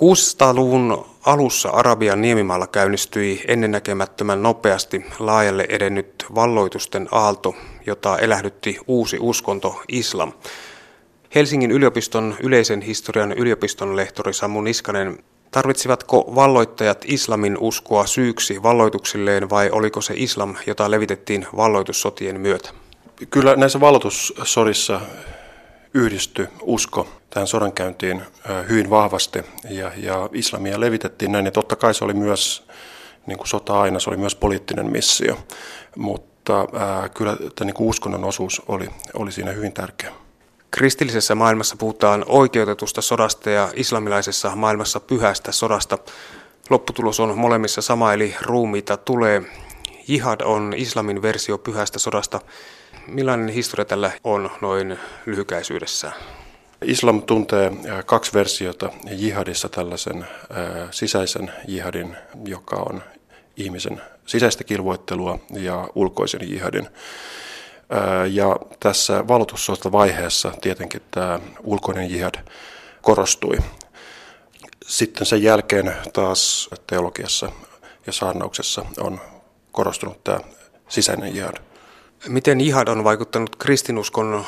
600-luvun alussa Arabian niemimaalla käynnistyi ennennäkemättömän nopeasti laajalle edennyt valloitusten aalto, jota elähdytti uusi uskonto islam. Helsingin yliopiston yleisen historian yliopiston lehtori Samu Niskanen, tarvitsivatko valloittajat islamin uskoa syyksi valloituksilleen vai oliko se islam, jota levitettiin valloitussotien myötä? Kyllä näissä valloitussodissa yhdistyi usko tähän sodankäyntiin hyvin vahvasti ja, ja islamia levitettiin näin. Ja totta kai se oli myös, niin kuin sota aina, se oli myös poliittinen missio, mutta ää, kyllä tämä niin kuin uskonnon osuus oli, oli siinä hyvin tärkeä. Kristillisessä maailmassa puhutaan oikeutetusta sodasta ja islamilaisessa maailmassa pyhästä sodasta. Lopputulos on molemmissa sama, eli ruumiita tulee. Jihad on islamin versio pyhästä sodasta. Millainen historia tällä on noin lyhykäisyydessään? Islam tuntee kaksi versiota jihadissa tällaisen sisäisen jihadin, joka on ihmisen sisäistä kilvoittelua ja ulkoisen jihadin. Ja tässä valotussota-vaiheessa tietenkin tämä ulkoinen jihad korostui. Sitten sen jälkeen taas teologiassa ja saarnauksessa on korostunut tämä sisäinen jihad. Miten jihad on vaikuttanut kristinuskon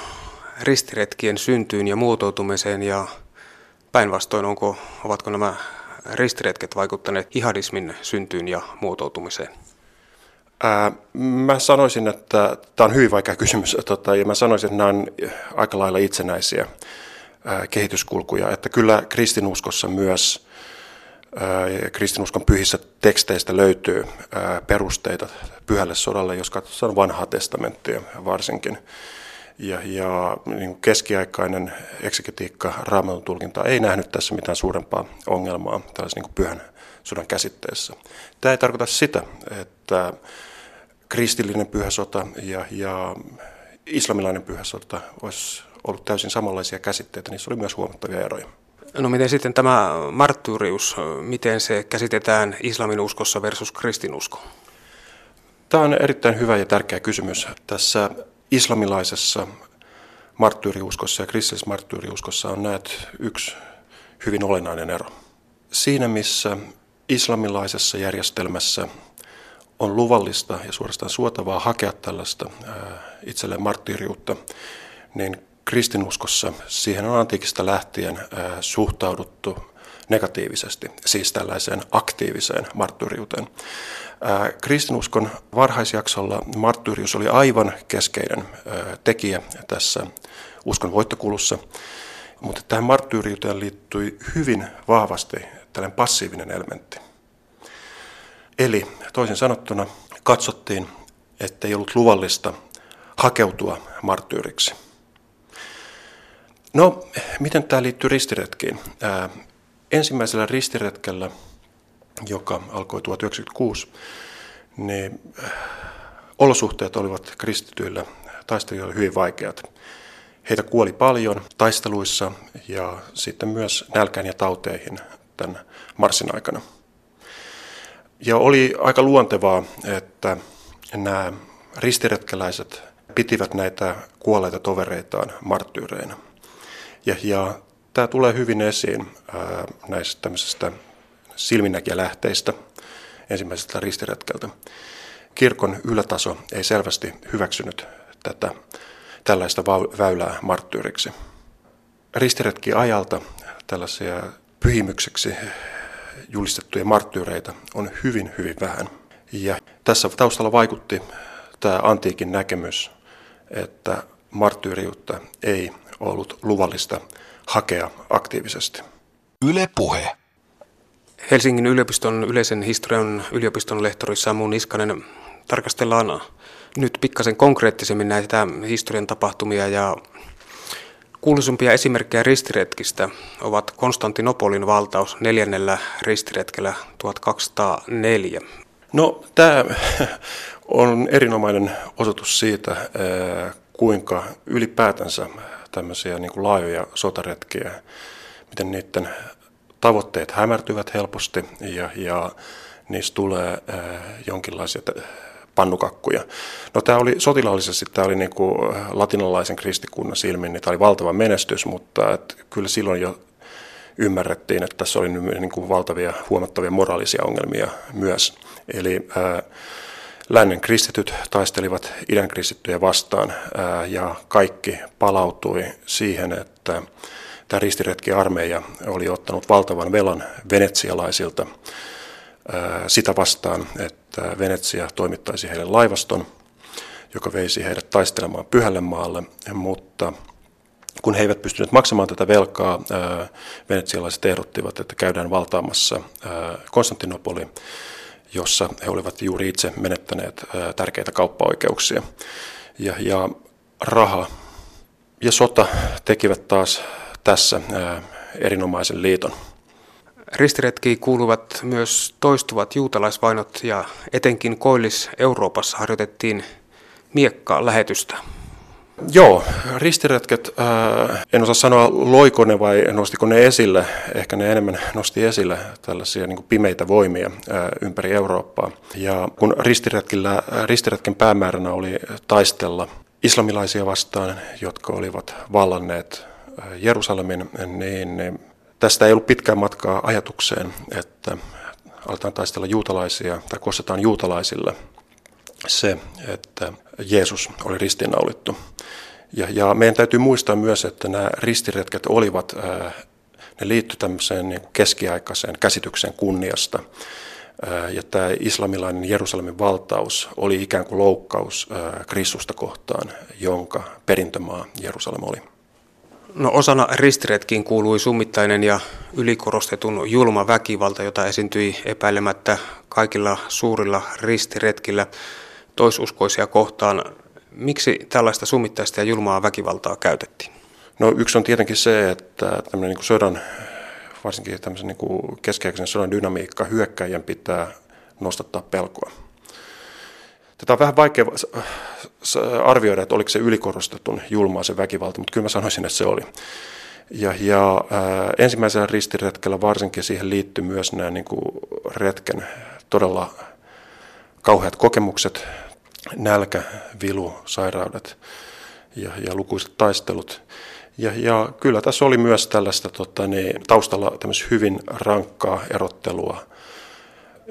ristiretkien syntyyn ja muotoutumiseen ja päinvastoin onko, ovatko nämä ristiretket vaikuttaneet jihadismin syntyyn ja muotoutumiseen? Ää, mä sanoisin, että tämä on hyvin vaikea kysymys tota, ja mä sanoisin, että nämä on aika lailla itsenäisiä ää, kehityskulkuja. Että kyllä kristinuskossa myös kristinuskon pyhissä teksteistä löytyy perusteita pyhälle sodalle, jos katsotaan vanhaa testamenttia varsinkin. Ja, ja niin keskiaikainen eksegetiikka, raamatun tulkinta ei nähnyt tässä mitään suurempaa ongelmaa tällaisen niin pyhän sodan käsitteessä. Tämä ei tarkoita sitä, että kristillinen pyhä sota ja, ja islamilainen pyhä sota olisi ollut täysin samanlaisia käsitteitä, niissä oli myös huomattavia eroja. No miten sitten tämä marttyyrius, miten se käsitetään islamin uskossa versus kristinusko? Tämä on erittäin hyvä ja tärkeä kysymys. Tässä islamilaisessa marttyyriuskossa ja kristillisessä marttyyriuskossa on näet yksi hyvin olennainen ero. Siinä missä islamilaisessa järjestelmässä on luvallista ja suorastaan suotavaa hakea tällaista itselleen marttyyriutta, niin kristinuskossa siihen on antiikista lähtien suhtauduttu negatiivisesti, siis tällaiseen aktiiviseen marttyyriuteen. Kristinuskon varhaisjaksolla marttyyrius oli aivan keskeinen tekijä tässä uskon voittokulussa, mutta tähän marttyyriuteen liittyi hyvin vahvasti tällainen passiivinen elementti. Eli toisin sanottuna katsottiin, että ei ollut luvallista hakeutua marttyyriksi. No, miten tämä liittyy ristiretkiin? Ää, ensimmäisellä ristiretkellä, joka alkoi 1996, niin olosuhteet olivat kristityillä taistelijoilla hyvin vaikeat. Heitä kuoli paljon taisteluissa ja sitten myös nälkään ja tauteihin tämän marssin aikana. Ja oli aika luontevaa, että nämä ristiretkeläiset pitivät näitä kuolleita tovereitaan marttyyreina – ja, ja tämä tulee hyvin esiin ää, näistä tämmöisistä silminnäkijälähteistä ensimmäiseltä ristiretkeltä. Kirkon ylätaso ei selvästi hyväksynyt tätä tällaista väylää marttyyriksi. Ristiretki ajalta tällaisia pyhimykseksi julistettuja marttyyreitä on hyvin, hyvin vähän. Ja tässä taustalla vaikutti tämä antiikin näkemys, että marttyyriutta ei ollut luvallista hakea aktiivisesti. Yle Puhe. Helsingin yliopiston yleisen historian yliopiston lehtori Samu Niskanen tarkastellaan nyt pikkasen konkreettisemmin näitä historian tapahtumia ja kuuluisimpia esimerkkejä ristiretkistä ovat Konstantinopolin valtaus neljännellä ristiretkellä 1204. No tämä on erinomainen osoitus siitä, kuinka ylipäätänsä tämmöisiä niin kuin laajoja sotaretkiä, miten niiden tavoitteet hämärtyvät helposti ja, ja niistä tulee äh, jonkinlaisia pannukakkuja. No tämä oli sotilaallisesti, tämä oli niin kuin latinalaisen kristikunnan silmin, niin tämä oli valtava menestys, mutta et kyllä silloin jo ymmärrettiin, että tässä oli niin kuin valtavia, huomattavia moraalisia ongelmia myös. Eli ää, lännen kristityt taistelivat idän kristittyjä vastaan ja kaikki palautui siihen, että tämä ristiretki-armeija oli ottanut valtavan velan venetsialaisilta sitä vastaan, että Venetsia toimittaisi heille laivaston, joka veisi heidät taistelemaan Pyhälle maalle, mutta kun he eivät pystyneet maksamaan tätä velkaa, venetsialaiset ehdottivat, että käydään valtaamassa Konstantinopoli, jossa he olivat juuri itse menettäneet tärkeitä kauppaoikeuksia. Ja, ja raha ja sota tekivät taas tässä erinomaisen liiton. Ristiretkiin kuuluvat myös toistuvat juutalaisvainot ja etenkin Koillis-Euroopassa harjoitettiin miekkaa lähetystä. Joo, ristiretket, äh, en osaa sanoa loiko ne vai nostiko ne esille, ehkä ne enemmän nosti esille tällaisia niin pimeitä voimia äh, ympäri Eurooppaa. Ja kun ristiretkillä, äh, ristiretken päämääränä oli taistella islamilaisia vastaan, jotka olivat vallanneet äh, Jerusalemin, niin, niin tästä ei ollut pitkään matkaa ajatukseen, että aletaan taistella juutalaisia tai kostetaan juutalaisille se, että Jeesus oli ristiinnaulittu. Ja, ja meidän täytyy muistaa myös, että nämä ristiretket olivat, ne liittyivät tämmöiseen niin keskiaikaiseen käsitykseen kunniasta. Ja tämä islamilainen Jerusalemin valtaus oli ikään kuin loukkaus Kristusta kohtaan, jonka perintömaa Jerusalem oli. No osana ristiretkiin kuului summittainen ja ylikorostetun julma väkivalta, jota esiintyi epäilemättä kaikilla suurilla ristiretkillä toisuskoisia kohtaan. Miksi tällaista summittaista ja julmaa väkivaltaa käytettiin? No yksi on tietenkin se, että tämmöinen niin kuin sodan, varsinkin tämmöisen niin keskiaikaisen sodan dynamiikka, hyökkäjän pitää nostattaa pelkoa. Tätä on vähän vaikea arvioida, että oliko se ylikorostetun julmaa se väkivalta, mutta kyllä mä sanoisin, että se oli. Ja, ja ensimmäisellä ristiretkellä varsinkin siihen liittyy myös nämä niin kuin retken todella kauheat kokemukset, nälkä, vilu, sairaudet ja, ja lukuiset taistelut. Ja, ja kyllä tässä oli myös tällaista tota, niin, taustalla hyvin rankkaa erottelua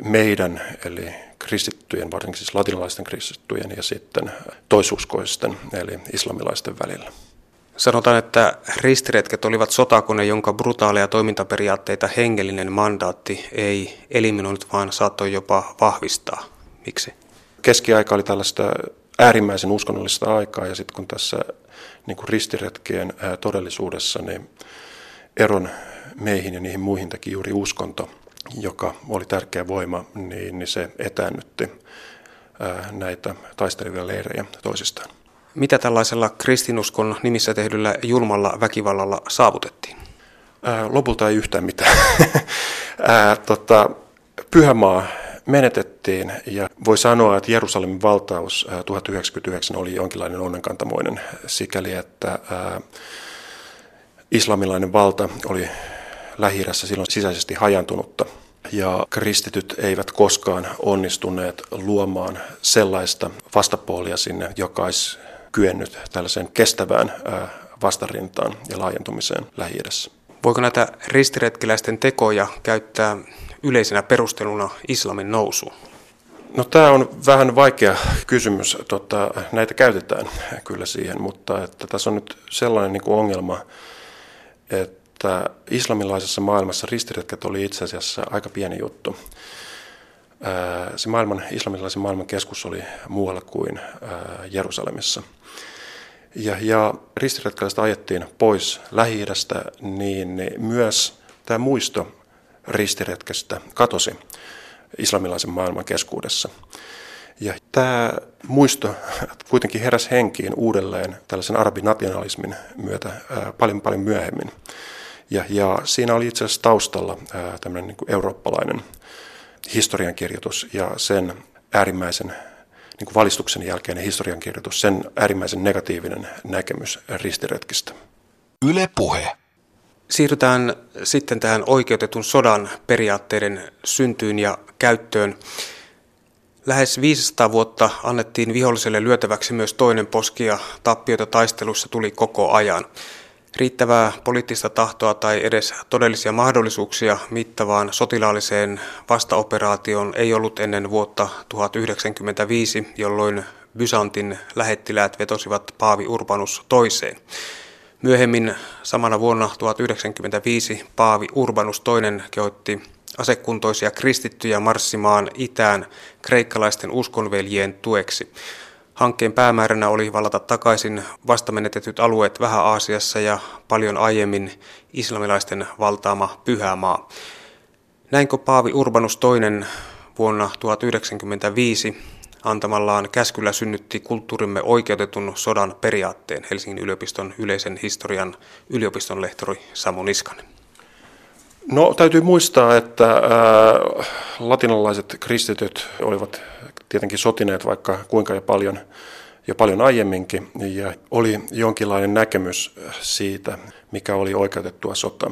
meidän, eli kristittyjen, varsinkin siis latinalaisten kristittyjen ja sitten toisuskoisten, eli islamilaisten välillä. Sanotaan, että ristiretket olivat sotakone, jonka brutaaleja toimintaperiaatteita hengellinen mandaatti ei eliminoinut, vaan saattoi jopa vahvistaa. Miksi? Keskiaika oli tällaista äärimmäisen uskonnollista aikaa ja sitten kun tässä niin kuin ristiretkien todellisuudessa niin eron meihin ja niihin muihin teki juuri uskonto, joka oli tärkeä voima, niin, niin se etäännytti näitä taistelevia leirejä toisistaan. Mitä tällaisella kristinuskon nimissä tehdyllä julmalla väkivallalla saavutettiin? lopulta ei yhtään mitään. Ää, tota, Pyhämaa menetettiin ja voi sanoa, että Jerusalemin valtaus 1099 oli jonkinlainen onnenkantamoinen sikäli, että islamilainen valta oli lähi silloin sisäisesti hajantunutta ja kristityt eivät koskaan onnistuneet luomaan sellaista vastapuolia sinne, joka olisi kyennyt tällaiseen kestävään vastarintaan ja laajentumiseen lähi. Voiko näitä ristiretkiläisten tekoja käyttää yleisenä perusteluna islamin nousuun? No tämä on vähän vaikea kysymys. Tota, näitä käytetään kyllä siihen, mutta että tässä on nyt sellainen niin kuin ongelma, että islamilaisessa maailmassa ristiretket oli itse asiassa aika pieni juttu. Se maailman, islamilaisen maailman keskus oli muualla kuin Jerusalemissa. Ja, ja ristiretkeläiset ajettiin pois lähi niin myös tämä muisto ristiretkestä katosi islamilaisen maailman keskuudessa. Ja tämä muisto kuitenkin heräsi henkiin uudelleen tällaisen arabinationalismin myötä paljon paljon myöhemmin. Ja, ja siinä oli itse asiassa taustalla tämmöinen niin eurooppalainen historiankirjoitus ja sen äärimmäisen niin kuin valistuksen jälkeinen historiankirjoitus, sen äärimmäisen negatiivinen näkemys ristiretkistä. Yle puhe. Siirrytään sitten tähän oikeutetun sodan periaatteiden syntyyn ja käyttöön. Lähes 500 vuotta annettiin viholliselle lyötäväksi myös toinen poski ja tappioita taistelussa tuli koko ajan. Riittävää poliittista tahtoa tai edes todellisia mahdollisuuksia mittavaan sotilaalliseen vastaoperaatioon ei ollut ennen vuotta 1095, jolloin Byzantin lähettiläät vetosivat Paavi Urbanus toiseen. Myöhemmin samana vuonna 1095 Paavi Urbanus II kehotti asekuntoisia kristittyjä marssimaan itään kreikkalaisten uskonveljien tueksi. Hankkeen päämääränä oli vallata takaisin vastamenetetyt alueet Vähä-Aasiassa ja paljon aiemmin islamilaisten valtaama Pyhämaa. Näinkö Paavi Urbanus II vuonna 1995 antamallaan käskyllä synnytti kulttuurimme oikeutetun sodan periaatteen Helsingin yliopiston yleisen historian yliopiston lehtori Samu Niskanen. No täytyy muistaa, että ää, latinalaiset kristityt olivat tietenkin sotineet vaikka kuinka ja paljon, jo paljon aiemminkin, ja oli jonkinlainen näkemys siitä, mikä oli oikeutettua sotaa.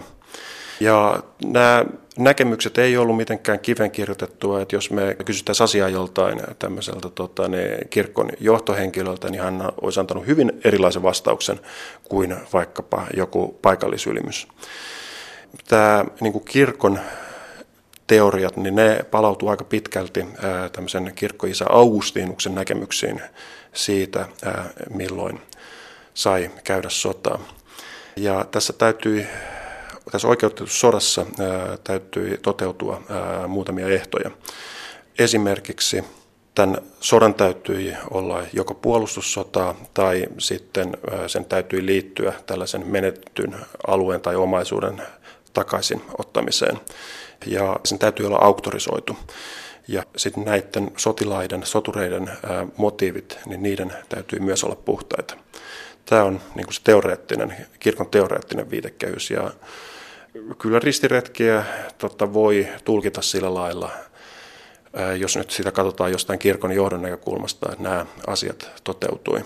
Ja nämä näkemykset ei ollut mitenkään kiven kirjoitettua, että jos me kysyttäisiin asiaa joltain tämmöiseltä tota, ne kirkon johtohenkilöltä, niin hän olisi antanut hyvin erilaisen vastauksen kuin vaikkapa joku paikallisylimys. Tämä niin kuin kirkon teoriat, niin ne palautuu aika pitkälti tämmöisen kirkkoisä Augustinuksen näkemyksiin siitä, milloin sai käydä sotaa. Ja tässä täytyy tässä oikeutetussa sodassa täytyy toteutua muutamia ehtoja. Esimerkiksi tämän sodan täytyi olla joko puolustussota tai sitten sen täytyy liittyä tällaisen menettyn alueen tai omaisuuden takaisin ottamiseen. Ja sen täytyy olla auktorisoitu. Ja sitten näiden sotilaiden, sotureiden ää, motiivit, niin niiden täytyy myös olla puhtaita. Tämä on niin se teoreettinen, kirkon teoreettinen viitekehys. Ja kyllä ristiretkiä tota, voi tulkita sillä lailla, jos nyt sitä katsotaan jostain kirkon johdon näkökulmasta, että nämä asiat toteutui.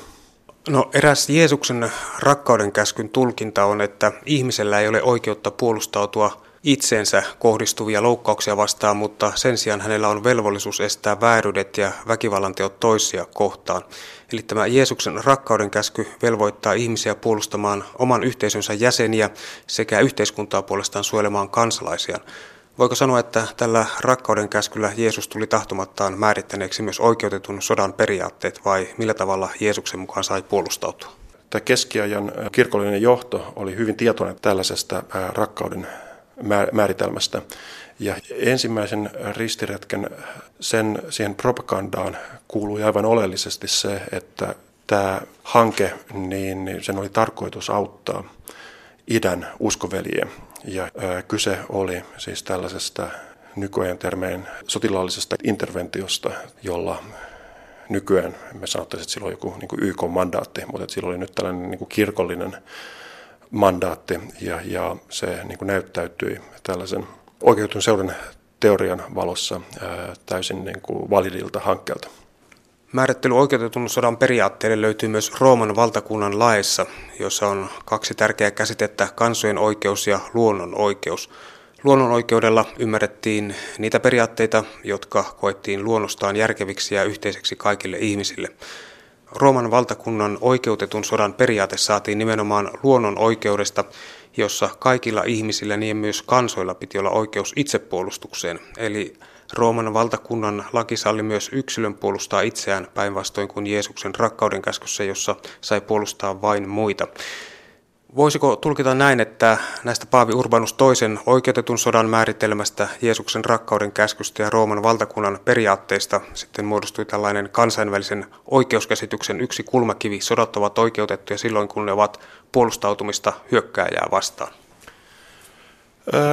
No eräs Jeesuksen rakkauden käskyn tulkinta on, että ihmisellä ei ole oikeutta puolustautua itseensä kohdistuvia loukkauksia vastaan, mutta sen sijaan hänellä on velvollisuus estää vääryydet ja väkivallanteot toisia kohtaan. Eli tämä Jeesuksen rakkauden käsky velvoittaa ihmisiä puolustamaan oman yhteisönsä jäseniä sekä yhteiskuntaa puolestaan suojelemaan kansalaisiaan. Voiko sanoa, että tällä rakkauden käskyllä Jeesus tuli tahtomattaan määrittäneeksi myös oikeutetun sodan periaatteet vai millä tavalla Jeesuksen mukaan sai puolustautua? Tämä keskiajan kirkollinen johto oli hyvin tietoinen tällaisesta rakkauden määritelmästä. Ja ensimmäisen ristiretken sen, siihen propagandaan kuului aivan oleellisesti se, että tämä hanke, niin sen oli tarkoitus auttaa idän uskoveliä. Ja kyse oli siis tällaisesta nykyajan termeen sotilaallisesta interventiosta, jolla nykyään me sanottaisiin, että sillä on joku niin YK-mandaatti, mutta sillä oli nyt tällainen niin kirkollinen mandaatti ja, ja se niin kuin näyttäytyi tällaisen oikeutun seuran teorian valossa ää, täysin niin kuin validilta hankkeelta. Määrittely oikeutetun sodan periaatteelle löytyy myös Rooman valtakunnan laissa, jossa on kaksi tärkeää käsitettä, kansojen oikeus ja luonnon oikeus. Luonnon oikeudella ymmärrettiin niitä periaatteita, jotka koettiin luonnostaan järkeviksi ja yhteiseksi kaikille ihmisille. Rooman valtakunnan oikeutetun sodan periaate saatiin nimenomaan luonnon oikeudesta, jossa kaikilla ihmisillä, niin myös kansoilla, piti olla oikeus itsepuolustukseen. Eli Rooman valtakunnan laki salli myös yksilön puolustaa itseään päinvastoin kuin Jeesuksen rakkauden käskyssä, jossa sai puolustaa vain muita. Voisiko tulkita näin, että näistä Paavi Urbanus toisen oikeutetun sodan määritelmästä, Jeesuksen rakkauden käskystä ja Rooman valtakunnan periaatteista sitten muodostui tällainen kansainvälisen oikeuskäsityksen yksi kulmakivi. Sodat ovat oikeutettuja silloin, kun ne ovat puolustautumista hyökkääjää vastaan.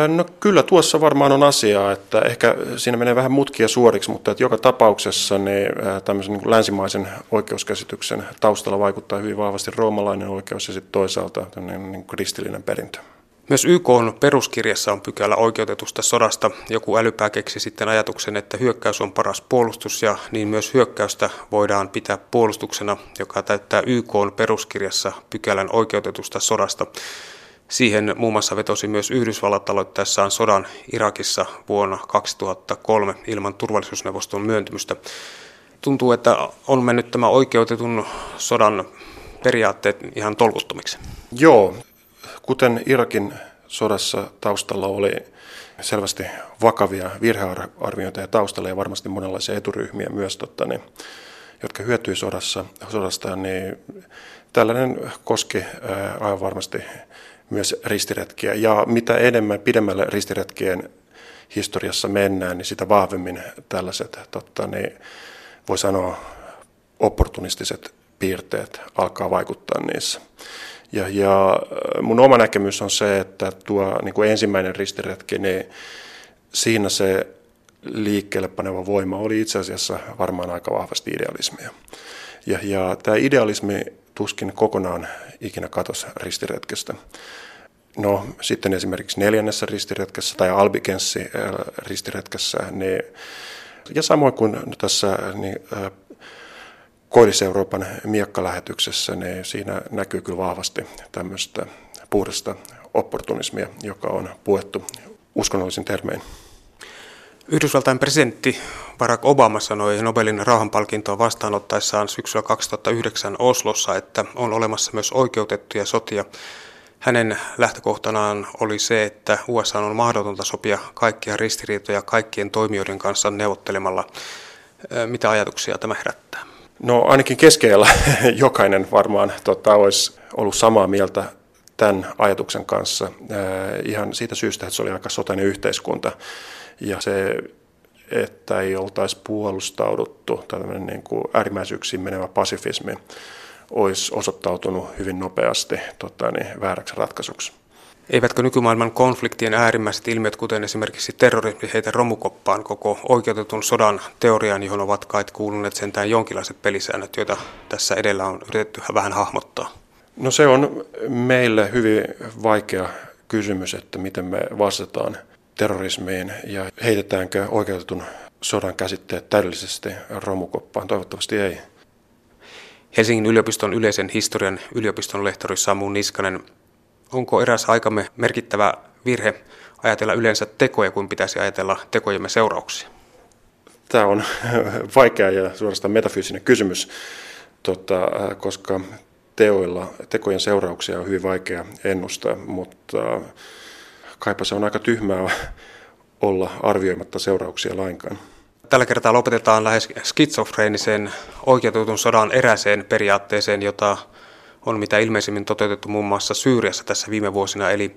No kyllä tuossa varmaan on asiaa, että ehkä siinä menee vähän mutkia suoriksi, mutta että joka tapauksessa niin tämmöisen niin länsimaisen oikeuskäsityksen taustalla vaikuttaa hyvin vahvasti roomalainen oikeus ja sitten toisaalta niin kristillinen perintö. Myös YK on peruskirjassa on pykälä oikeutetusta sodasta. Joku älypää keksi sitten ajatuksen, että hyökkäys on paras puolustus ja niin myös hyökkäystä voidaan pitää puolustuksena, joka täyttää YK on peruskirjassa pykälän oikeutetusta sodasta. Siihen muun muassa vetosi myös Yhdysvallat aloittaessaan sodan Irakissa vuonna 2003 ilman turvallisuusneuvoston myöntymystä. Tuntuu, että on mennyt tämä oikeutetun sodan periaatteet ihan tolkuttomiksi. Joo, kuten Irakin sodassa taustalla oli selvästi vakavia virhearviointeja taustalla ja varmasti monenlaisia eturyhmiä myös, totta, niin, jotka hyötyi sodassa, sodasta, niin tällainen koski ää, aivan varmasti myös ristiretkiä. Ja mitä enemmän pidemmälle ristiretkien historiassa mennään, niin sitä vahvemmin tällaiset, totta, niin voi sanoa, opportunistiset piirteet alkaa vaikuttaa niissä. Ja, ja mun oma näkemys on se, että tuo niin kuin ensimmäinen ristiretki, niin siinä se liikkeelle paneva voima oli itse asiassa varmaan aika vahvasti idealismia. Ja, ja tämä idealismi tuskin kokonaan ikinä katosi ristiretkestä. No sitten esimerkiksi neljännessä ristiretkessä tai Albikenssi äh, ristiretkessä, niin, ja samoin kuin tässä niin, äh, Koillis-Euroopan miekkalähetyksessä, niin siinä näkyy kyllä vahvasti tämmöistä puhdasta opportunismia, joka on puettu uskonnollisin termein. Yhdysvaltain presidentti Barack Obama sanoi Nobelin rauhanpalkintoa vastaanottaessaan syksyllä 2009 Oslossa, että on olemassa myös oikeutettuja sotia. Hänen lähtökohtanaan oli se, että USA on mahdotonta sopia kaikkia ristiriitoja kaikkien toimijoiden kanssa neuvottelemalla. Mitä ajatuksia tämä herättää? No ainakin keskellä jokainen varmaan tota, olisi ollut samaa mieltä tämän ajatuksen kanssa ihan siitä syystä, että se oli aika sotainen yhteiskunta ja se, että ei oltaisi puolustauduttu, tämmöinen niin kuin äärimmäisyyksiin menevä pasifismi olisi osoittautunut hyvin nopeasti tota, niin, vääräksi ratkaisuksi. Eivätkö nykymaailman konfliktien äärimmäiset ilmiöt, kuten esimerkiksi terrorismi heitä romukoppaan koko oikeutetun sodan teorian, johon ovat kai kuuluneet sentään jonkinlaiset pelisäännöt, joita tässä edellä on yritetty vähän hahmottaa? No se on meille hyvin vaikea kysymys, että miten me vastataan terrorismiin ja heitetäänkö oikeutetun sodan käsitteet täydellisesti romukoppaan. Toivottavasti ei. Helsingin yliopiston yleisen historian yliopiston lehtori Samu Niskanen onko eräs aikamme merkittävä virhe ajatella yleensä tekoja kuin pitäisi ajatella tekojemme seurauksia? Tämä on vaikea ja suorastaan metafyysinen kysymys, tota, koska teoilla, tekojen seurauksia on hyvin vaikea ennustaa, mutta kaipa se on aika tyhmää olla arvioimatta seurauksia lainkaan. Tällä kertaa lopetetaan lähes skitsofreenisen oikeutetun sodan eräseen periaatteeseen, jota on mitä ilmeisimmin toteutettu muun muassa Syyriassa tässä viime vuosina, eli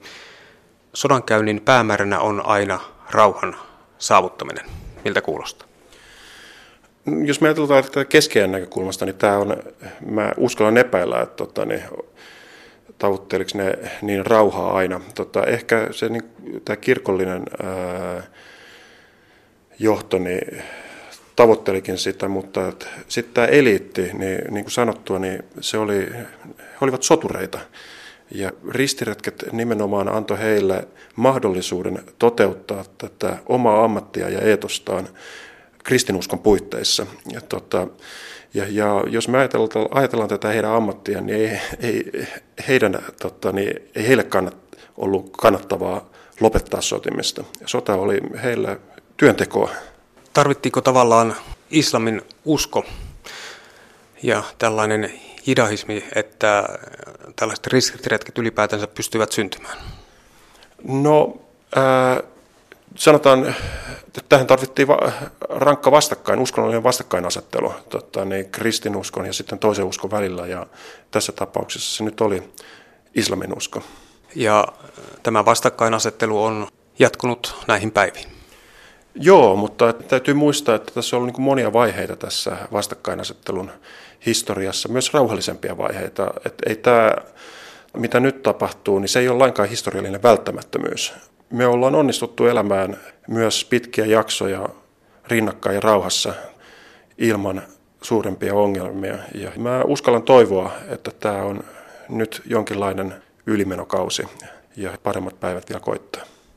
sodankäynnin päämääränä on aina rauhan saavuttaminen. Miltä kuulostaa? Jos me ajatellaan tätä keskeinen näkökulmasta, niin tämä on, mä uskallan epäillä, että tota, niin, tavoitteliko ne niin rauhaa aina. Tota, ehkä se, niin, tämä kirkollinen ää, johto, niin tavoittelikin sitä, mutta sitten tämä eliitti, niin, niin kuin sanottua, niin se oli, he olivat sotureita. Ja ristiretket nimenomaan antoi heille mahdollisuuden toteuttaa tätä omaa ammattia ja eetostaan kristinuskon puitteissa. Ja, tota, ja, ja jos me ajatellaan, ajatellaan tätä heidän ammattia, niin ei, ei, heidän, tota, niin ei heille kannat, ollut kannattavaa lopettaa sotimista. Sota oli heille työntekoa tarvittiinko tavallaan islamin usko ja tällainen jidahismi, että tällaiset riskiretket ylipäätänsä pystyvät syntymään? No, äh, sanotaan, että tähän tarvittiin va- rankka vastakkain, uskonnollinen vastakkainasettelu tota, niin kristinuskon ja sitten toisen uskon välillä, ja tässä tapauksessa se nyt oli islamin usko. Ja tämä vastakkainasettelu on jatkunut näihin päiviin. Joo, mutta täytyy muistaa, että tässä on ollut niin monia vaiheita tässä vastakkainasettelun historiassa, myös rauhallisempia vaiheita. Että ei tämä, mitä nyt tapahtuu, niin se ei ole lainkaan historiallinen välttämättömyys. Me ollaan onnistuttu elämään myös pitkiä jaksoja rinnakkain ja rauhassa ilman suurempia ongelmia. Ja mä uskallan toivoa, että tämä on nyt jonkinlainen ylimenokausi ja paremmat päivät vielä koittaa.